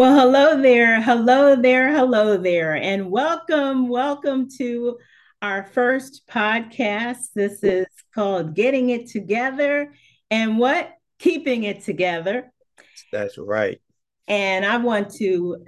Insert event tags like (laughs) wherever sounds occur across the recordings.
Well, hello there, hello there, hello there, and welcome, welcome to our first podcast. This is called Getting It Together and what? Keeping It Together. That's right. And I want to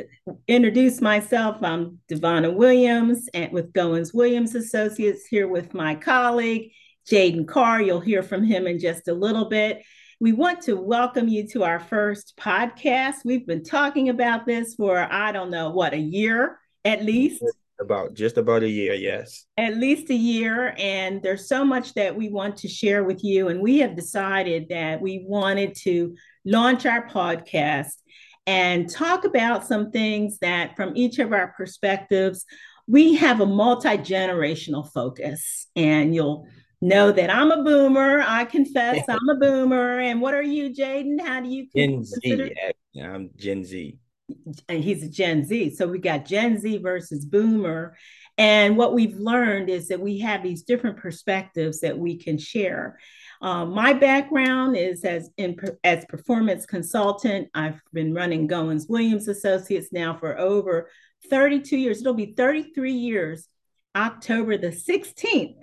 introduce myself. I'm Devona Williams and with Goeins Williams Associates here with my colleague, Jayden Carr. You'll hear from him in just a little bit. We want to welcome you to our first podcast. We've been talking about this for, I don't know, what, a year at least? About just about a year, yes. At least a year. And there's so much that we want to share with you. And we have decided that we wanted to launch our podcast and talk about some things that, from each of our perspectives, we have a multi generational focus. And you'll know that I'm a boomer. I confess (laughs) I'm a boomer. And what are you, Jayden? How do you Gen consider- Z? I'm Gen Z. And he's a Gen Z. So we got Gen Z versus boomer. And what we've learned is that we have these different perspectives that we can share. Um, my background is as in as performance consultant. I've been running Goeins Williams Associates now for over 32 years. It'll be 33 years, October the 16th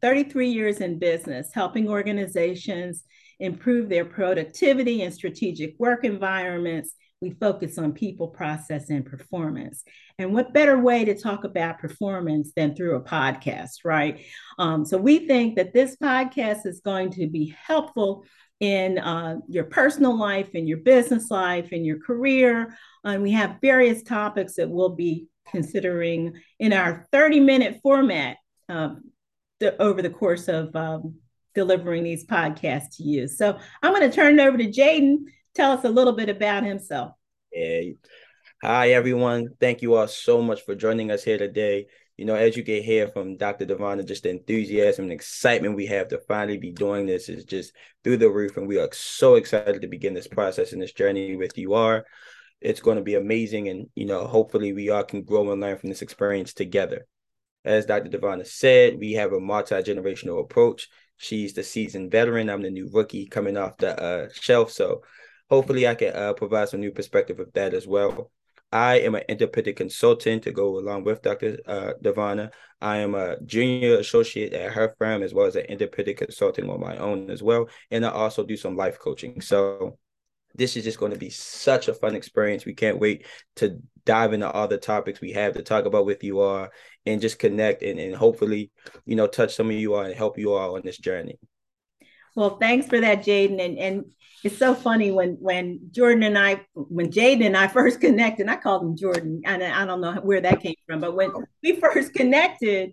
33 years in business, helping organizations improve their productivity and strategic work environments. We focus on people, process, and performance. And what better way to talk about performance than through a podcast, right? Um, so we think that this podcast is going to be helpful in uh, your personal life, in your business life, in your career. And we have various topics that we'll be considering in our 30 minute format. The, over the course of um, delivering these podcasts to you. So I'm going to turn it over to Jayden. Tell us a little bit about himself. Hey, hi everyone. Thank you all so much for joining us here today. You know, as you can hear from Dr. Devona, just the enthusiasm and excitement we have to finally be doing this is just through the roof. And we are so excited to begin this process and this journey with you are. It's going to be amazing. And, you know, hopefully we all can grow and learn from this experience together. As Dr. Devona said, we have a multi-generational approach. She's the seasoned veteran. I'm the new rookie coming off the uh, shelf. So hopefully I can uh, provide some new perspective of that as well. I am an independent consultant to go along with Dr. Uh, Devona. I am a junior associate at her firm as well as an independent consultant on my own as well. And I also do some life coaching. So this is just going to be such a fun experience. We can't wait to dive into all the topics we have to talk about with you all and just connect and, and hopefully, you know, touch some of you all and help you all on this journey. Well, thanks for that, Jayden. And and it's so funny when when Jordan and I, when Jayden and I (laughs) first connected, I called him Jordan, and I don't know where that came from, but when we first connected,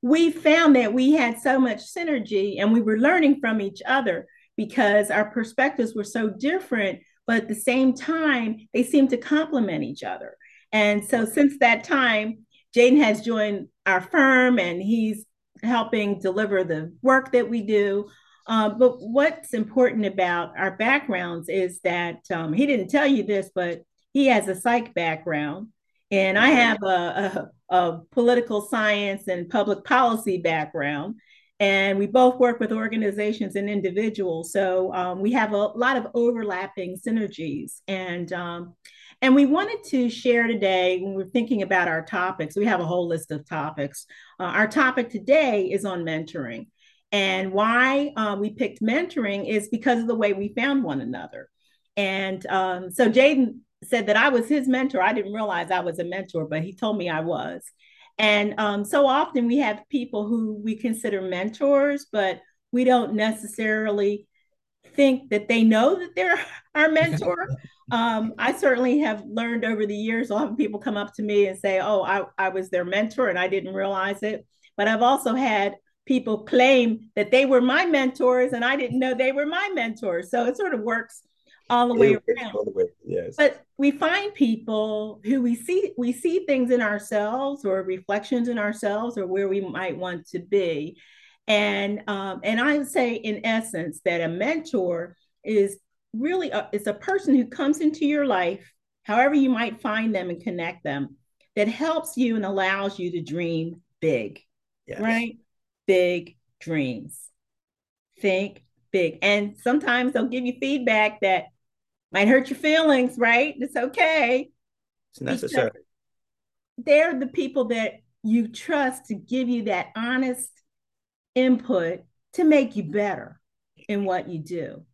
we found that we had so much synergy and we were learning from each other because our perspectives were so different, but at the same time, they seemed to complement each other. And so since that time, Jayden has joined our firm and he's helping deliver the work that we do. Um, but what's important about our backgrounds is that um, he didn't tell you this, but he has a psych background, and I have a, a, a political science and public policy background. And we both work with organizations and individuals. So um, we have a lot of overlapping synergies. And um, and we wanted to share today, when we're thinking about our topics, we have a whole list of topics. Uh, our topic today is on mentoring. And why uh, we picked mentoring is because of the way we found one another. And um, so Jayden said that I was his mentor. I didn't realize I was a mentor, but he told me I was. And um, so often we have people who we consider mentors, but we don't necessarily think that they know that they're (laughs) our mentor. um, I certainly have learned over the years, I'll have people come up to me and say, Oh, I, I was their mentor and I didn't realize it. But I've also had people claim that they were my mentors and I didn't know they were my mentors. So it sort of works all the way around. Way, yes. But we find people who we see we see things in ourselves or reflections in ourselves or where we might want to be. And um, and I would say in essence that a mentor is really a, is a person who comes into your life, however you might find them and connect them, that helps you and allows you to dream big, yes. right? Big dreams. Think big. And sometimes they'll give you feedback that might hurt your feelings, right? It's okay. It's necessary. They're the people that you trust to give you that honest input to make you better in what you do.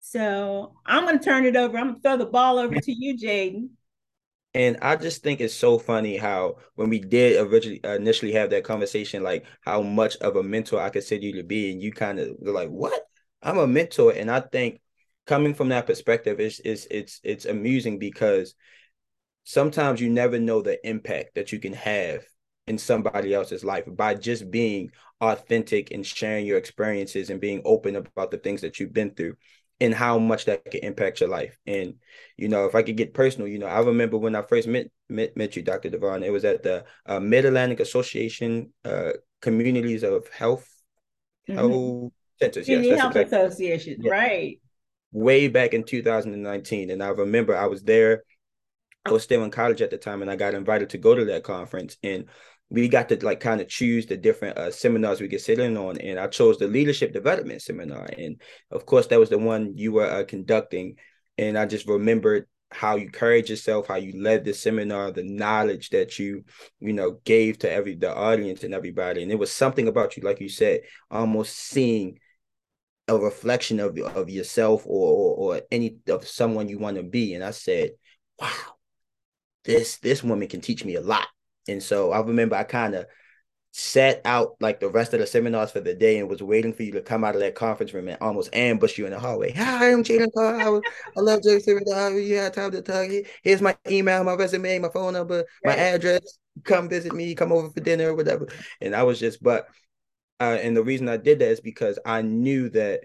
So I'm going to turn it over. I'm going to throw the ball over to you, Jayden. And I just think it's so funny how when we did originally initially have that conversation, like how much of a mentor I consider you to be, and you kind of were like, "What? I'm a mentor." And I think coming from that perspective is is it's it's amusing because sometimes you never know the impact that you can have in somebody else's life by just being authentic and sharing your experiences and being open about the things that you've been through and how much that can impact your life. And you know, if I could get personal, you know, I remember when I first met met, met you, Dr. Devon. It was at the uh, Mid Atlantic Association uh, Communities of Health mm-hmm. Health Centers. Yes, Health exactly. Association, yeah. right? Way back in 2019, and I remember I was there. I was still in college at the time, and I got invited to go to that conference. And we got to like kind of choose the different uh, seminars we could sit in on and i chose the leadership development seminar and of course that was the one you were uh, conducting and i just remembered how you carried yourself how you led the seminar the knowledge that you you know gave to every the audience and everybody and it was something about you like you said almost seeing a reflection of of yourself or or, or any of someone you want to be and i said wow this this woman can teach me a lot and so I remember I kind of sat out like the rest of the seminars for the day and was waiting for you to come out of that conference room and almost ambush you in the hallway. Hi, I'm Jayden Carr. I, love JC. You have time to talk. Here's my email, my resume, my phone number, my address. Come visit me, come over for dinner or whatever. And I was just, but, uh, and the reason I did that is because I knew that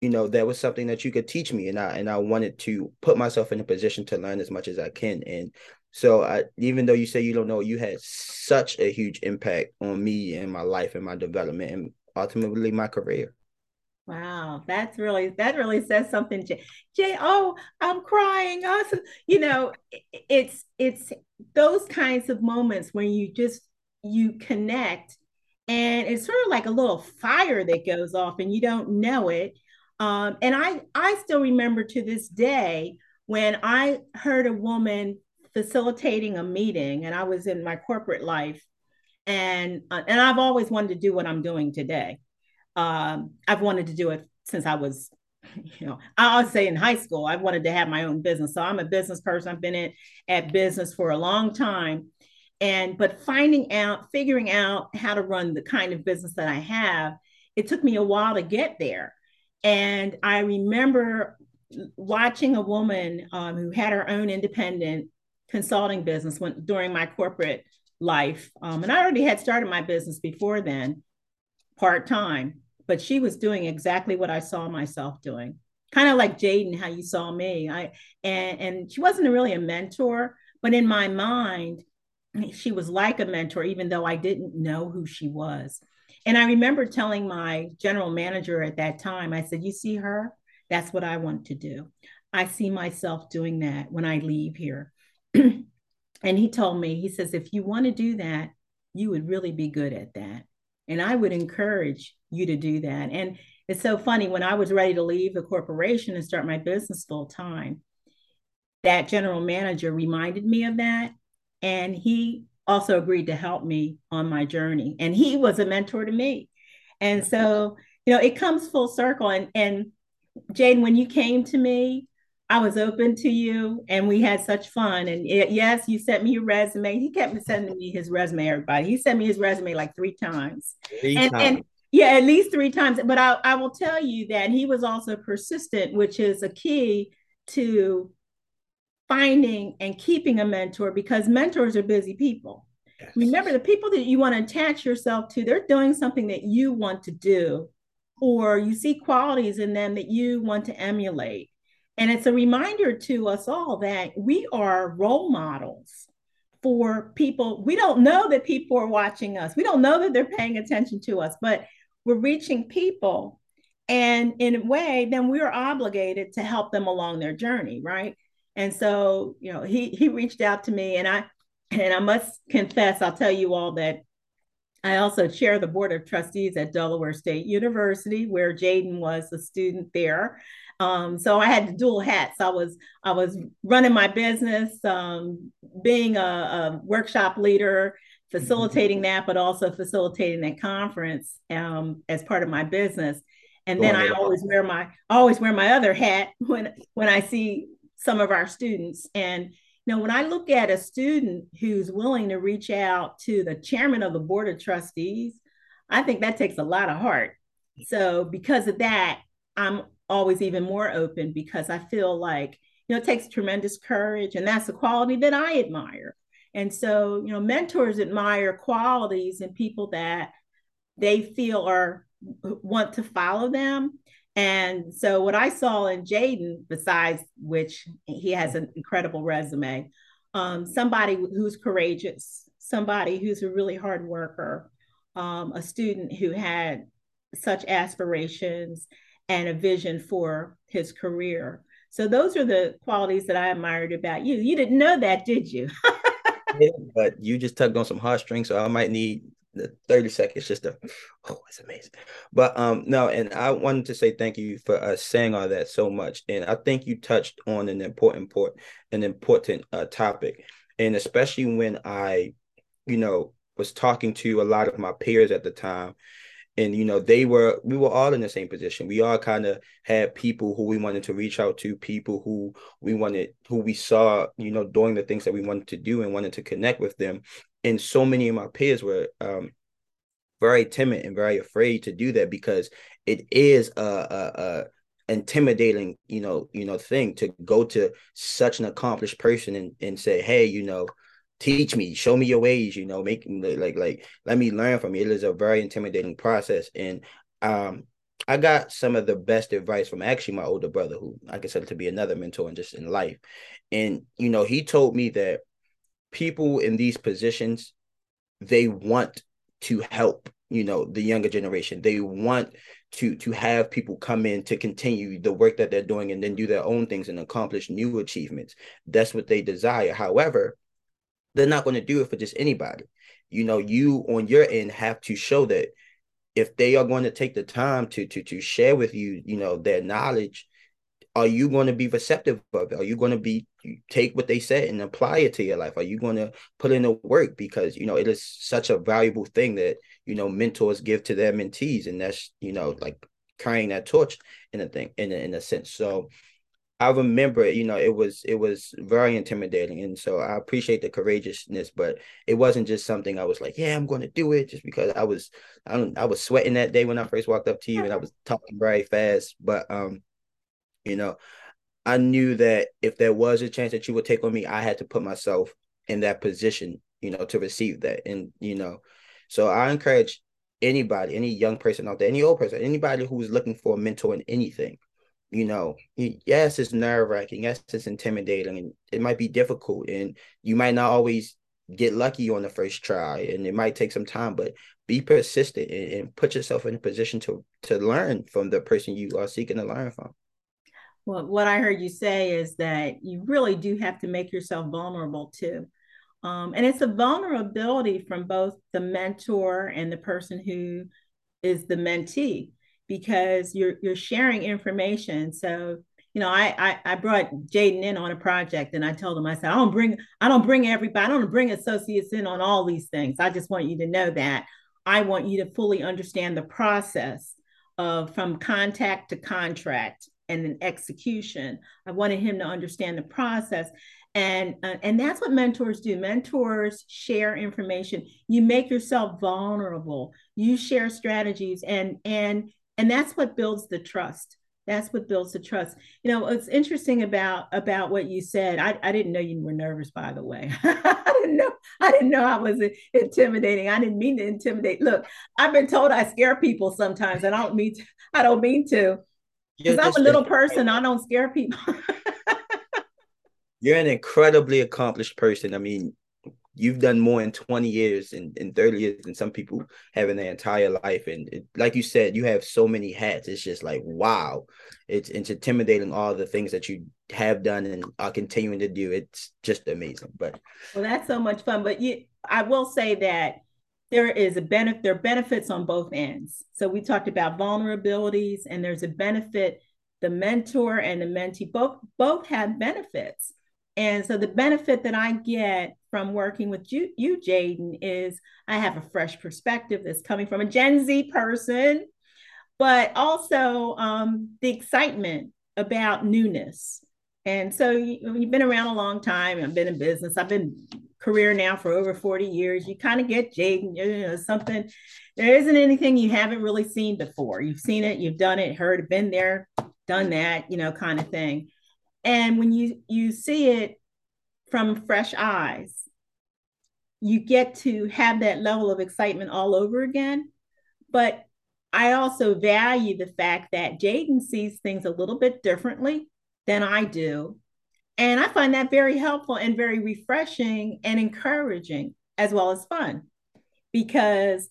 you know that was something that you could teach me and i and i wanted to put myself in a position to learn as much as i can and so I, even though you say you don't know, you had such a huge impact on me and my life and my development and ultimately my career. Wow, that's really that really says something, Jay. Jay, oh, I'm crying. Awesome. You know, it's it's those kinds of moments when you just you connect, and it's sort of like a little fire that goes off, and you don't know it. Um, and I I still remember to this day when I heard a woman facilitating a meeting and I was in my corporate life and uh, and I've always wanted to do what I'm doing today. Um, I've wanted to do it since I was, (laughs) you know, I would say in high school. I wanted to have my own business, so I'm a business person. I've been in at business for a long time, and but finding out, figuring out how to run the kind of business that I have, it took me a while to get there. And I remember watching a woman um, who had her own independent consulting business when during my corporate life. Um, and I already had started my business before then, part time, but she was doing exactly what I saw myself doing. Kind of like Jayden, how you saw me. I and and she wasn't really a mentor, but in my mind, she was like a mentor, even though I didn't know who she was. And I remember telling my general manager at that time, I said, You see her? That's what I want to do. I see myself doing that when I leave here. And he told me, he says, if you want to do that, you would really be good at that. And I would encourage you to do that. And it's so funny when I was ready to leave the corporation and start my business full time, that general manager reminded me of that. And he also agreed to help me on my journey. And he was a mentor to me. And so, you know, it comes full circle. And and Jane, when you came to me, I was open to you and we had such fun. And it, yes, you sent me your resume. He kept sending me his resume, everybody. He sent me his resume like three times. Three and, times. and yeah, at least three times. But I, I will tell you that he was also persistent, which is a key to finding and keeping a mentor because mentors are busy people. Yes. Remember, the people that you want to attach yourself to, they're doing something that you want to do, or you see qualities in them that you want to emulate. And it's a reminder to us all that we are role models for people. We don't know that people are watching us, we don't know that they're paying attention to us, but we're reaching people. And in a way, then we're obligated to help them along their journey, right? And so, you know, he he reached out to me and I and I must confess, I'll tell you all that I also chair the board of trustees at Delaware State University, where Jayden was a student there. Um, so I had the dual hats. I was I was running my business, um, being a, a, workshop leader, facilitating that, but also facilitating that conference um, as part of my business. And then I always wear my always wear my other hat when when I see some of our students. And you know, when I look at a student who's willing to reach out to the chairman of the board of trustees, I think that takes a lot of heart. So because of that, I'm always even more open because I feel like, you know, it takes tremendous courage and that's a quality that I admire. And so, you know, mentors admire qualities in people that they feel are want to follow them and so what I saw in Jayden, besides which he has an incredible resume, um, somebody who's courageous, somebody who's a really hard worker, um, a student who had such aspirations and a vision for his career. So those are the qualities that I admired about you. You didn't know that, did you? (laughs) yeah, but you just tugged on some heartstrings, so I might need the 30 seconds just to oh it's amazing but um no and i wanted to say thank you for uh, saying all that so much and i think you touched on an important port an important uh, topic and especially when i you know was talking to a lot of my peers at the time and you know they were we were all in the same position. We all kind of had people who we wanted to reach out to people who we wanted who we saw you know doing the things that we wanted to do and wanted to connect with them. And so many of my peers were um, very timid and very afraid to do that because it is a, a, a intimidating you know you know thing to go to such an accomplished person and, and say hey you know teach me show me your ways you know make like like let me learn from you. It is a very intimidating process. And um i got some of the best advice from actually my older brother who i consider to be another mentor and just in life. And you know he told me that people in these positions they want to help you know the younger generation. They want to to have people come in to continue the work that they're doing and then do their own things and accomplish new achievements. That's what they desire. However they're not going to do it for just anybody you know you on your end have to show that if they are going to take the time to to to share with you you know their knowledge are you going to be receptive of it? Are you going to be take what they said and apply it to your life? Are you going to put in the work because you know it is such a valuable thing that you know mentors give to their mentees, and that's you know like carrying that torch in a thing in a, in a sense. So I remember, you know, it was it was very intimidating, and so I appreciate the courageousness, but it wasn't just something I was like, yeah, I'm going to do it just because I was I I was sweating that day when I first walked up to you, and I was talking very fast, but um you know, I knew that if there was a chance that you would take on me, I had to put myself in that position, you know, to receive that. And, you know, so I encourage anybody, any young person out there, any old person, anybody who's looking for a mentor in anything, you know, yes, it's nerve wracking. Yes, it's intimidating and it might be difficult. And you might not always get lucky on the first try and it might take some time, but be persistent and, and put yourself in a position to to learn from the person you are seeking to learn from. Well, what I heard you say is that you really do have to make yourself vulnerable too. Um, and it's a vulnerability from both the mentor and the person who is the mentee because you're you're sharing information. So you know, I, I I, brought Jayden in on a project and I told him, I said, I don't bring, I don't bring everybody, I don't bring associates in on all these things. I just want you to know that. I want you to fully understand the process of from contact to contract and then execution. I wanted him to understand the process. And, uh, and that's what mentors do. Mentors share information. You make yourself vulnerable. You share strategies, and and and that's what builds the trust. That's what builds the trust. You know, it's interesting about about what you said. I, I didn't know you were nervous, by the way. (laughs) I didn't know. I didn't know I was intimidating. I didn't mean to intimidate. Look, I've been told I scare people sometimes, and I don't mean to, I don't mean to. Because I'm a little person, I don't scare people. (laughs) you're an incredibly accomplished person. I mean, you've done more in 20 years and, and 30 years than some people have in their entire life. And it, like you said, you have so many hats. It's just like, wow. It's, it's intimidating all the things that you have done and are continuing to do. It's just amazing. But well, that's so much fun. But you I will say that there is a benefit there are benefits on both ends so we talked about vulnerabilities and there's a benefit the mentor and the mentee both both have benefits and so the benefit that i get from working with you, you jayden is i have a fresh perspective that's coming from a gen z person but also um, the excitement about newness and so you, have been around a long time i've been in business i've been career now for over 40 years, you kind of get Jayden, you know, something, there isn't anything you haven't really seen before. You've seen it, you've done it, heard, been there, done that, you know, kind of thing. And when you you see it from fresh eyes, you get to have that level of excitement all over again. But I also value the fact that Jayden sees things a little bit differently than I do. And I find that very helpful and very refreshing and encouraging as well as fun because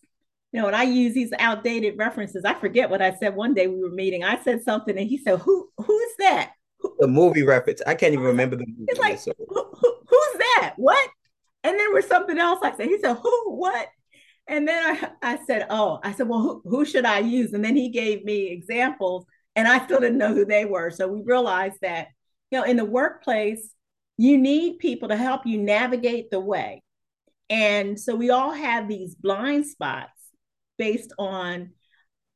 you know, when I use these outdated references, I forget what I said one day we were meeting. I said something and he said, Who who's that? The movie reference. I can't even remember the movie. Like, so. who, who, who's that? What? And then there was something else I said. He said, Who? What? And then I, I said, Oh, I said, Well, who, who should I use? And then he gave me examples and I still didn't know who they were. So we realized that you know, in the workplace, you need people to help you navigate the way. And so we all have these blind spots based on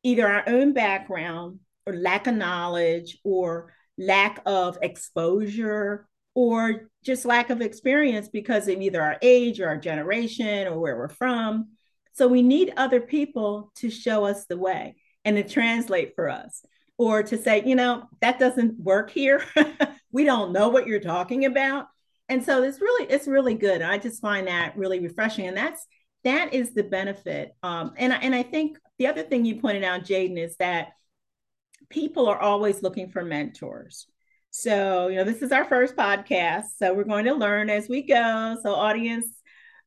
either our own background or lack of knowledge or lack of exposure or just lack of experience because of either our age or our generation or where we're from. So we need other people to show us the way and to translate for us or to say, you know, that doesn't work here. (laughs) we don't know what you're talking about. And so it's really, it's really good. I just find that really refreshing. And that's that is the benefit. Um, and, and I think the other thing you pointed out, Jayden, is that people are always looking for mentors. So, you know, this is our first podcast. So we're going to learn as we go. So, audience,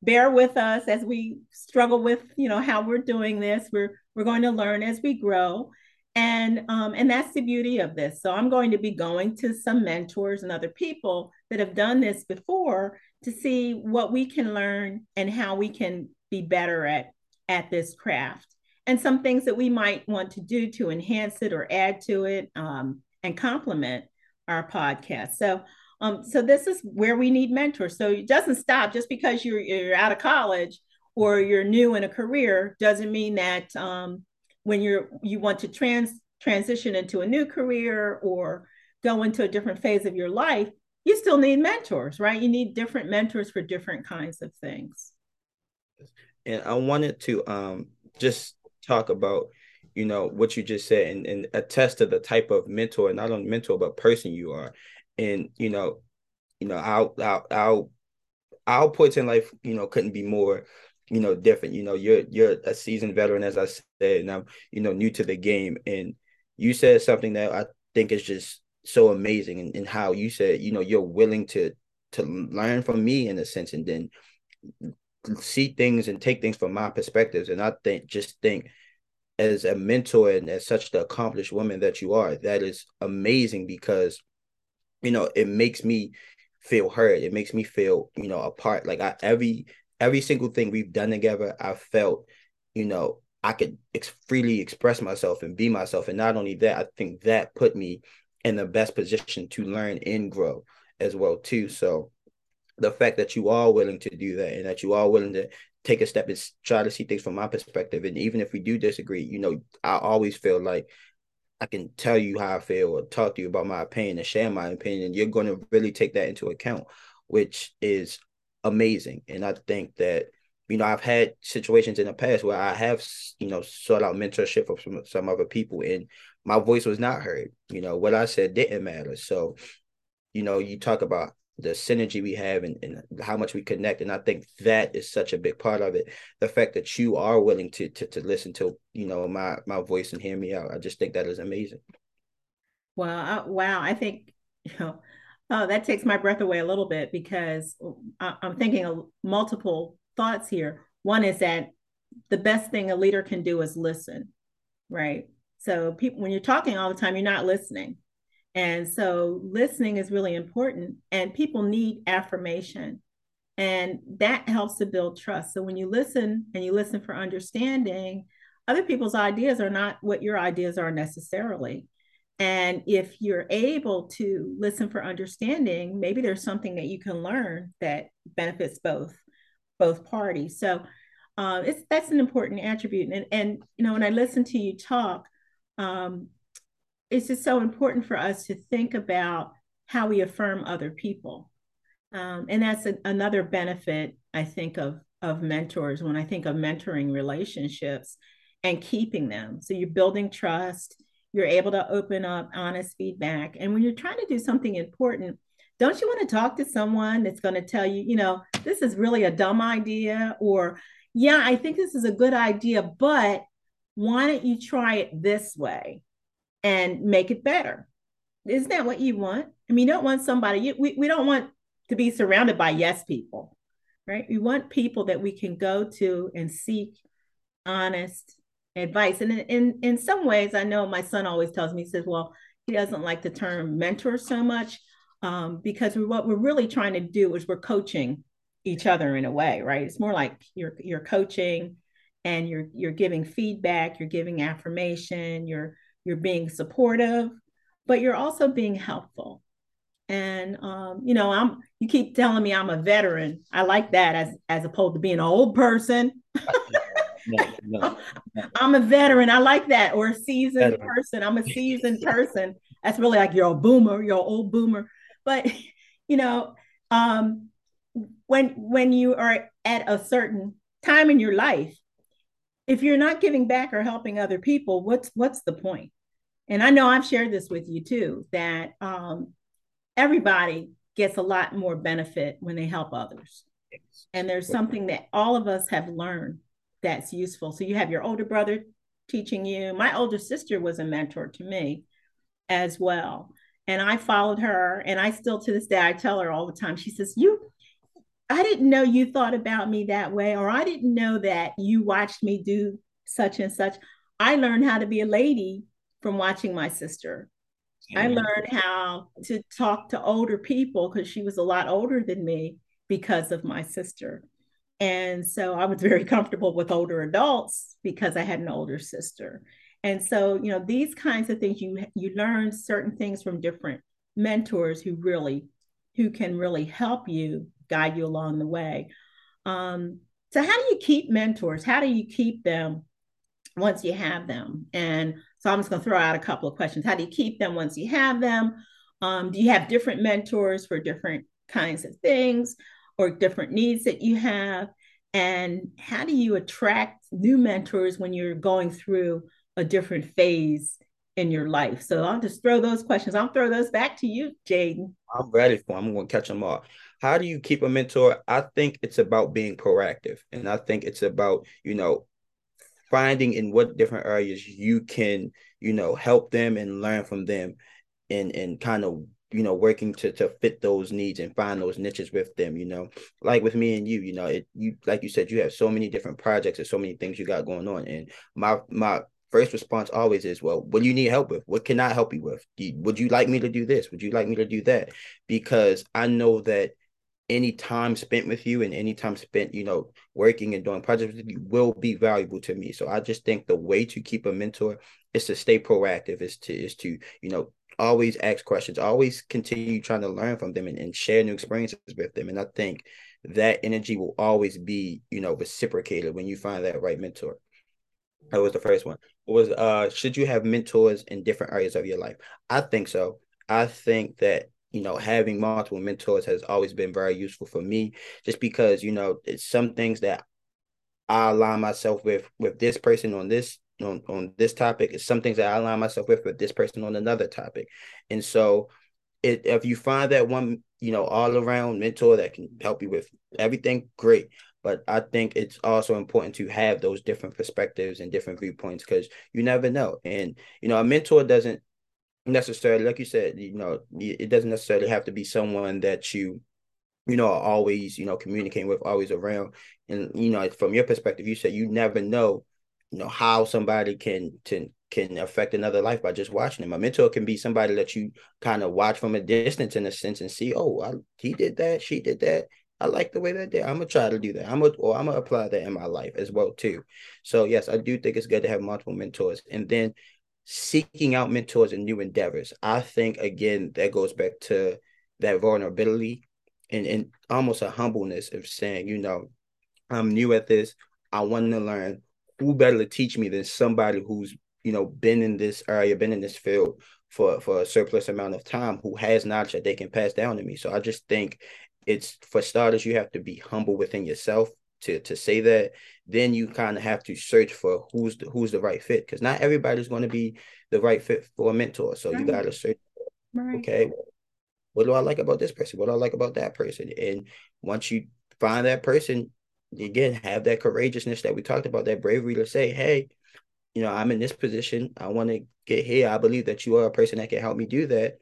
bear with us as we struggle with, you know, how we're doing this. We're we're going to learn as we grow and um, and that's the beauty of this so i'm going to be going to some mentors and other people that have done this before to see what we can learn and how we can be better at at this craft and some things that we might want to do to enhance it or add to it um, and complement our podcast. So um, so this is where we need mentors. So it doesn't stop. Just because you're, you're out of college or you're new in a career doesn't mean that um, when you're you want to trans transition into a new career or go into a different phase of your life you still need mentors right? You need different mentors for different kinds of things. And i wanted to um just talk about you know what you just said and, and attest to the type of mentor not only mentor but person you are. And you know you know our our our, our points in life you know couldn't be more you know different. You know you're you're a seasoned veteran as i said and i'm you know new to the game. And you said something that i think is just so amazing and, and how you said you know you're willing to to learn from me in a sense and then see things and take things from my perspectives and i think just think as a mentor and as such the accomplished woman that you are that is amazing because you know it makes me feel heard it makes me feel you know apart like i every every single thing we've done together, I felt, you know, I could ex- freely express myself and be myself. And not only that, I think that put me in the best position to learn and grow as well too. So the fact that you are willing to do that and that you are willing to take a step and try to see things from my perspective. And even if we do disagree, you know, I always feel like I can tell you how I feel or talk to you about my opinion and share my opinion. You're going to really take that into account, which is amazing. And I think that, you know, I've had situations in the past where I have, you know, sought out mentorship from some, some other people and my voice was not heard. You know, what I said didn't matter. So, you know, you talk about the synergy we have and, and how much we connect. And I think that is such a big part of it. The fact that you are willing to to, to listen to, you know, my my voice and hear me out. I just think that is amazing. Well, I, wow. I think, (laughs) you know, Oh, that takes my breath away a little bit because uh, I'm thinking of multiple thoughts here. One is that the best thing a leader can do is listen, right? So people when you're talking all the time, you're not listening. And so listening is really important and people need affirmation. And that helps to build trust. So when you listen and you listen for understanding, other people's ideas are not what your ideas are necessarily. And if you're able to listen for understanding, maybe there's something that you can learn that benefits both both parties. So uh, it's that's an important attribute. And and you know when I listen to you talk, um, it's just so important for us to think about how we affirm other people. Um, and that's a, another benefit, I think, of, of mentors when I think of mentoring relationships and keeping them. So you're building trust, you're able to open up honest feedback. And when you're trying to do something important, don't you want to talk to someone that's going to tell you, you know, this is really a dumb idea, or yeah, I think this is a good idea, but why don't you try it this way and make it better? Isn't that what you want? I mean, you don't want somebody, you, we, we don't want to be surrounded by yes people, right? We want people that we can go to and seek honest advice. And in, in, in some ways, I know my son always tells me, he says, well, he doesn't like the term mentor so much um, because what we're really trying to do is we're coaching each other in a way, right? It's more like you're you're coaching and you're you're giving feedback, you're giving affirmation, you're you're being supportive, but you're also being helpful. And um, you know, I'm you keep telling me I'm a veteran. I like that as as opposed to being an old person. no, no, no. I'm a veteran. I like that, or a seasoned veteran. person. I'm a (laughs) seasoned person. That's really like you're a boomer, you're an old boomer. But (laughs) you know, um, when when you are at a certain time in your life, if you're not giving back or helping other people, what's what's the point? And I know I've shared this with you too that um, everybody gets a lot more benefit when they help others. And there's something that all of us have learned that's useful. So you have your older brother teaching you. My older sister was a mentor to me as well. And I followed her. And I still to this day, I tell her all the time, she says, You, I didn't know you thought about me that way, or I didn't know that you watched me do such and such. I learned how to be a lady from watching my sister. I learned how to talk to older people because she was a lot older than me because of my sister. And so I was very comfortable with older adults because I had an older sister. And so, you know, these kinds of things you you learn certain things from different mentors who really who can really help you guide you along the way. Um, so how do you keep mentors? How do you keep them once you have them? And so I'm just going to throw out a couple of questions. How do you keep them once you have them? Um, do you have different mentors for different kinds of things or different needs that you have? And how do you attract new mentors when you're going through a different phase in your life? So I'll just throw those questions. I'll throw those back to you, Jayden. I'm ready for them. I'm going to catch them all. How do you keep a mentor? I think it's about being proactive. And I think it's about, you know, finding in what different areas you can you know help them and learn from them and and kind of you know working to to fit those needs and find those niches with them you know like with me and you you know it you like you said you have so many different projects and so many things you got going on and my my first response always is well what do you need help with what can i help you with would you like me to do this would you like me to do that because i know that any time spent with you and any time spent, you know, working and doing projects with you will be valuable to me. So I just think the way to keep a mentor is to stay proactive, is to is to, you know, always ask questions, always continue trying to learn from them and, and share new experiences with them. And I think that energy will always be, you know, reciprocated when you find that right mentor. That was the first one. was uh should you have mentors in different areas of your life? I think so. I think that you know, having multiple mentors has always been very useful for me, just because you know it's some things that I align myself with with this person on this on on this topic. It's some things that I align myself with with this person on another topic, and so it, if you find that one you know all around mentor that can help you with everything, great. But I think it's also important to have those different perspectives and different viewpoints because you never know. And you know, a mentor doesn't necessarily, like you said, you know, it doesn't necessarily have to be someone that you, you know, are always, you know, communicating with, always around. And you know, from your perspective, you said you never know, you know, how somebody can can can affect another life by just watching them. A mentor can be somebody that you kind of watch from a distance in a sense and see, oh, I, he did that, she did that. I like the way that they. I'm gonna try to do that. I'm gonna or I'm gonna apply that in my life as well too. So yes, I do think it's good to have multiple mentors, and then seeking out mentors and new endeavors. I think again that goes back to that vulnerability and and almost a humbleness of saying, you know, I'm new at this. I want to learn. Who better to teach me than somebody who's you know been in this area, been in this field for for a surplus amount of time, who has knowledge that they can pass down to me. So I just think it's for starters, you have to be humble within yourself to to say that. Then you kind of have to search for who's the who's the right fit because not everybody's going to be the right fit for a mentor. So right. you got to search. Right. Okay, what do I like about this person? What do I like about that person? And once you find that person, again, have that courageousness that we talked about, that bravery to say, hey, you know, I'm in this position. I want to get here. I believe that you are a person that can help me do that.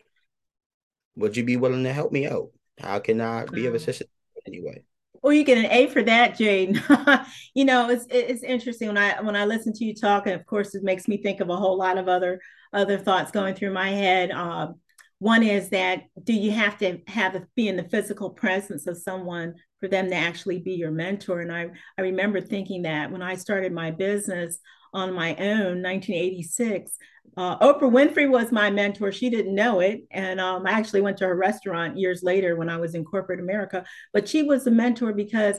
Would you be willing to help me out? How can I be of assistance anyway? Well, you get an A for that, Jane. (laughs) you know, it's it's interesting when I when I listen to you talk, and of course, it makes me think of a whole lot of other other thoughts going through my head. Um, one is that do you have to have a, be in the physical presence of someone for them to actually be your mentor? And I I remember thinking that when I started my business on my own, 1986. Uh, Oprah Winfrey was my mentor. She didn't know it. And um, I actually went to her restaurant years later when I was in corporate America. But she was a mentor because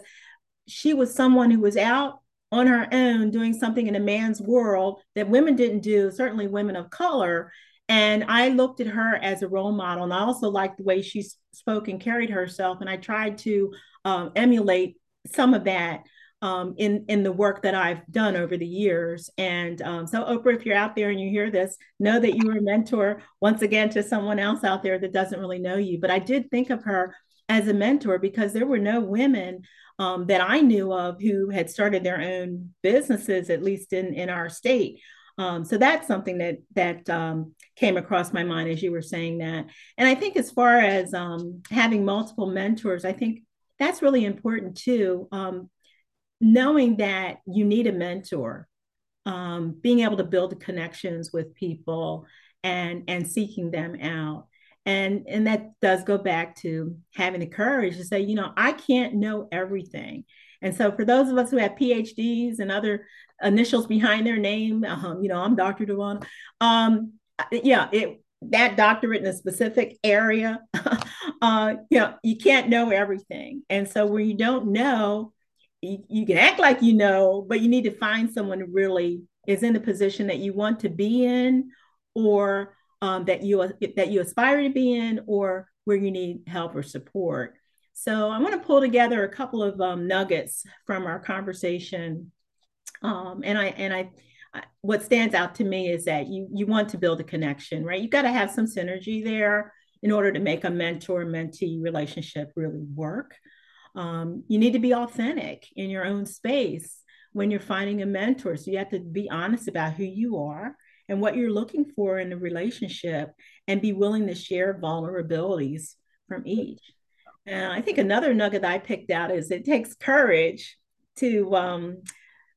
she was someone who was out on her own doing something in a man's world that women didn't do, certainly women of color. And I looked at her as a role model. And I also liked the way she spoke and carried herself. And I tried to um, emulate some of that um, in in the work that I've done over the years. And um, so, Oprah, if you're out there and you hear this, know that you were a mentor once again to someone else out there that doesn't really know you. But I did think of her as a mentor because there were no women um, that I knew of who had started their own businesses, at least in in our state. Um, so that's something that that um, came across my mind as you were saying that. And I think as far as um, having multiple mentors, I think that's really important too. Um, knowing that you need a mentor, um, being able to build connections with people and and seeking them out. And, and that does go back to having the courage to say, you know, I can't know everything. And so for those of us who have PhDs and other initials behind their name, um, you know, I'm Dr. Devon. Um, yeah, it that doctorate in a specific area, (laughs) uh, you know, you can't know everything. And so when you don't know, you, can act like you know, but you need to find someone who really is in the position that you want to be in, or um, that you that you aspire to be in, or where you need help or support. So I'm going to pull together a couple of um, nuggets from our conversation, um, and I and I, I, what stands out to me is that you you want to build a connection, right? You got to have some synergy there in order to make a mentor mentee relationship really work. Um, you need to be authentic in your own space when you're finding a mentor. So you have to be honest about who you are and what you're looking for in a relationship and be willing to share vulnerabilities from each. And I think another nugget I picked out is it takes courage to um,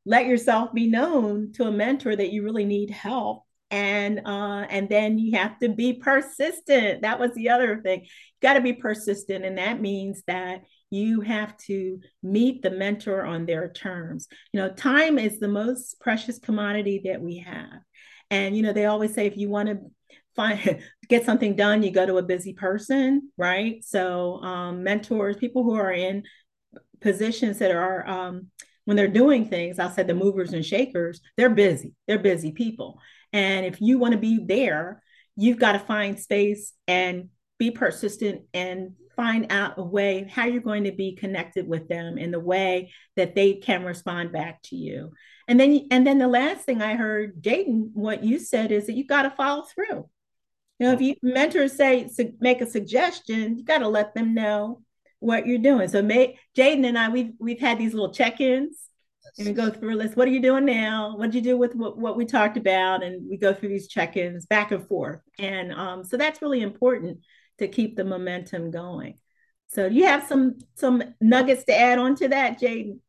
let yourself be known to a mentor that you really need help and uh, and then you have to be persistent that was the other thing you got to be persistent and that means that you have to meet the mentor on their terms. You know, time is the most precious commodity that we have. And, you know, they always say if you want to find (laughs) get something done, you go to a busy person, right? So, um, mentors, people who are in positions that are, um, when they're doing things, I'll say the movers and shakers, they're busy. They're busy people. And if you want to be there, you've got to find space and be persistent and find out a way how you're going to be connected with them in the way that they can respond back to you. And then and then the last thing I heard, Jayden, what you said is that you got to follow through. You know, if you mentors say make a suggestion, you got to let them know what you're doing. So may, Jayden and I, we've we've had these little check-ins and we go through a list. What are you doing now? What did you do with what, what we talked about? And we go through these check-ins back and forth. And um, so that's really important to keep the momentum going. So you have some some nuggets to add on to that, Jayden?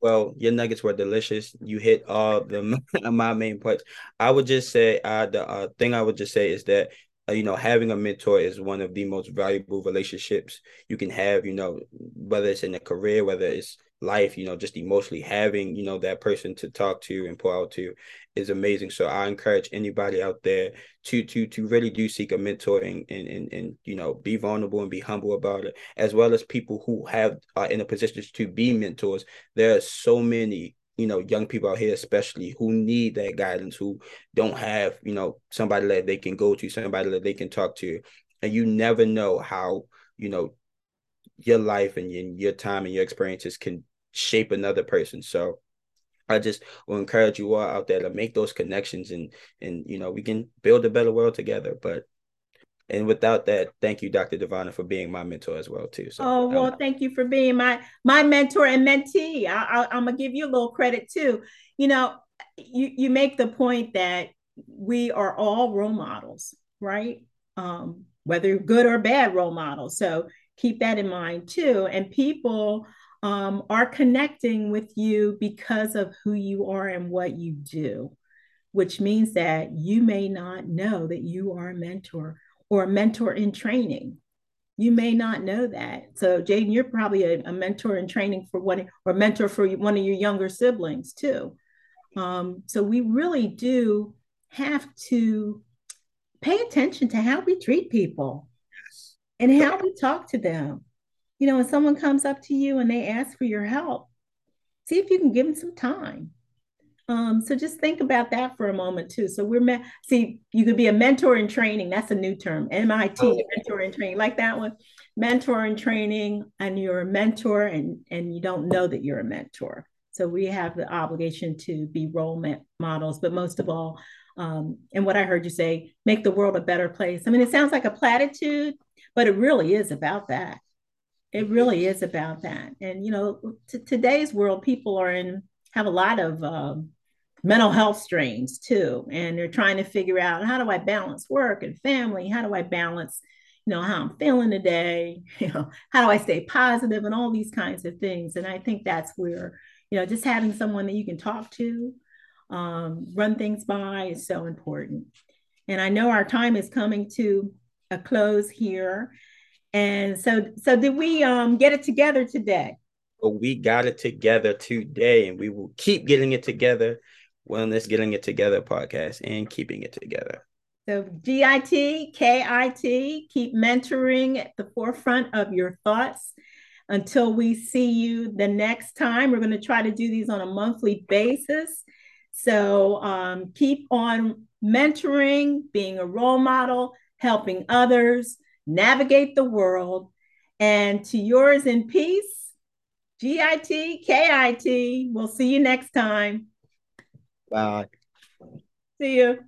Well, your nuggets were delicious. You hit all the (laughs) my main points. I would just say uh, the uh, thing I would just say is that uh, you know, having a mentor is one of the most valuable relationships you can have, you know, whether it's in a career, whether it's life, you know, just emotionally having, you know, that person to talk to and pour out to is amazing. So I encourage anybody out there to to to really do seek a mentor and and and, and you know be vulnerable and be humble about it, as well as people who have are in a position to be mentors. There are so many you know young people out here especially who need that guidance who don't have you know somebody that they can go to somebody that they can talk to and you never know how you know your life and your, your time and your experiences can shape another person so I just will encourage you all out there to make those connections and and you know we can build a better world together. But and without that, thank you, Dr. Devona, for being my mentor as well too. So, oh well, um, thank you for being my my mentor and mentee. I I, am gonna give you a little credit too. You know, you you make the point that we are all role models, right? Um, whether good or bad role models. So keep that in mind too. And people um, are connecting with you because of who you are and what you do, which means that you may not know that you are a mentor or a mentor in training. You may not know that. So, Jayden, you're probably a, a mentor in training for one or mentor for one of your younger siblings too. Um, so, we really do have to pay attention to how we treat people and how we talk to them you know, when someone comes up to you and they ask for your help, see if you can give them some time. Um, so just think about that for a moment too. So we're me- see, you could be a mentor in training. That's a new term, MIT, oh. mentor in training, like that one. Mentor in training, and you're a mentor, and and you don't know that you're a mentor. So we have the obligation to be role models, but most of all, um, and what I heard you say, make the world a better place. I mean, it sounds like a platitude, but it really is about that. It really is about that. And, you know, t- today's world, people are in, have a lot of um, mental health strains too. And they're trying to figure out how do I balance work and family? How do I balance, you know, how I'm feeling today? (laughs) You know, how do I stay positive and all these kinds of things. And I think that's where, you know, just having someone that you can talk to, um, run things by is so important. And I know our time is coming to a close here. And so, so did we um, get it together today? Well, we got it together today, and we will keep getting it together. Wellness Getting It Together podcast and keeping it together. So GIT, KIT, keep mentoring at the forefront of your thoughts until we see you the next time. We're going to try to do these on a monthly basis. So um, keep on mentoring, being a role model, helping others navigate the world. And to yours in peace, G I T K I T. We'll see you next time. Bye. See you.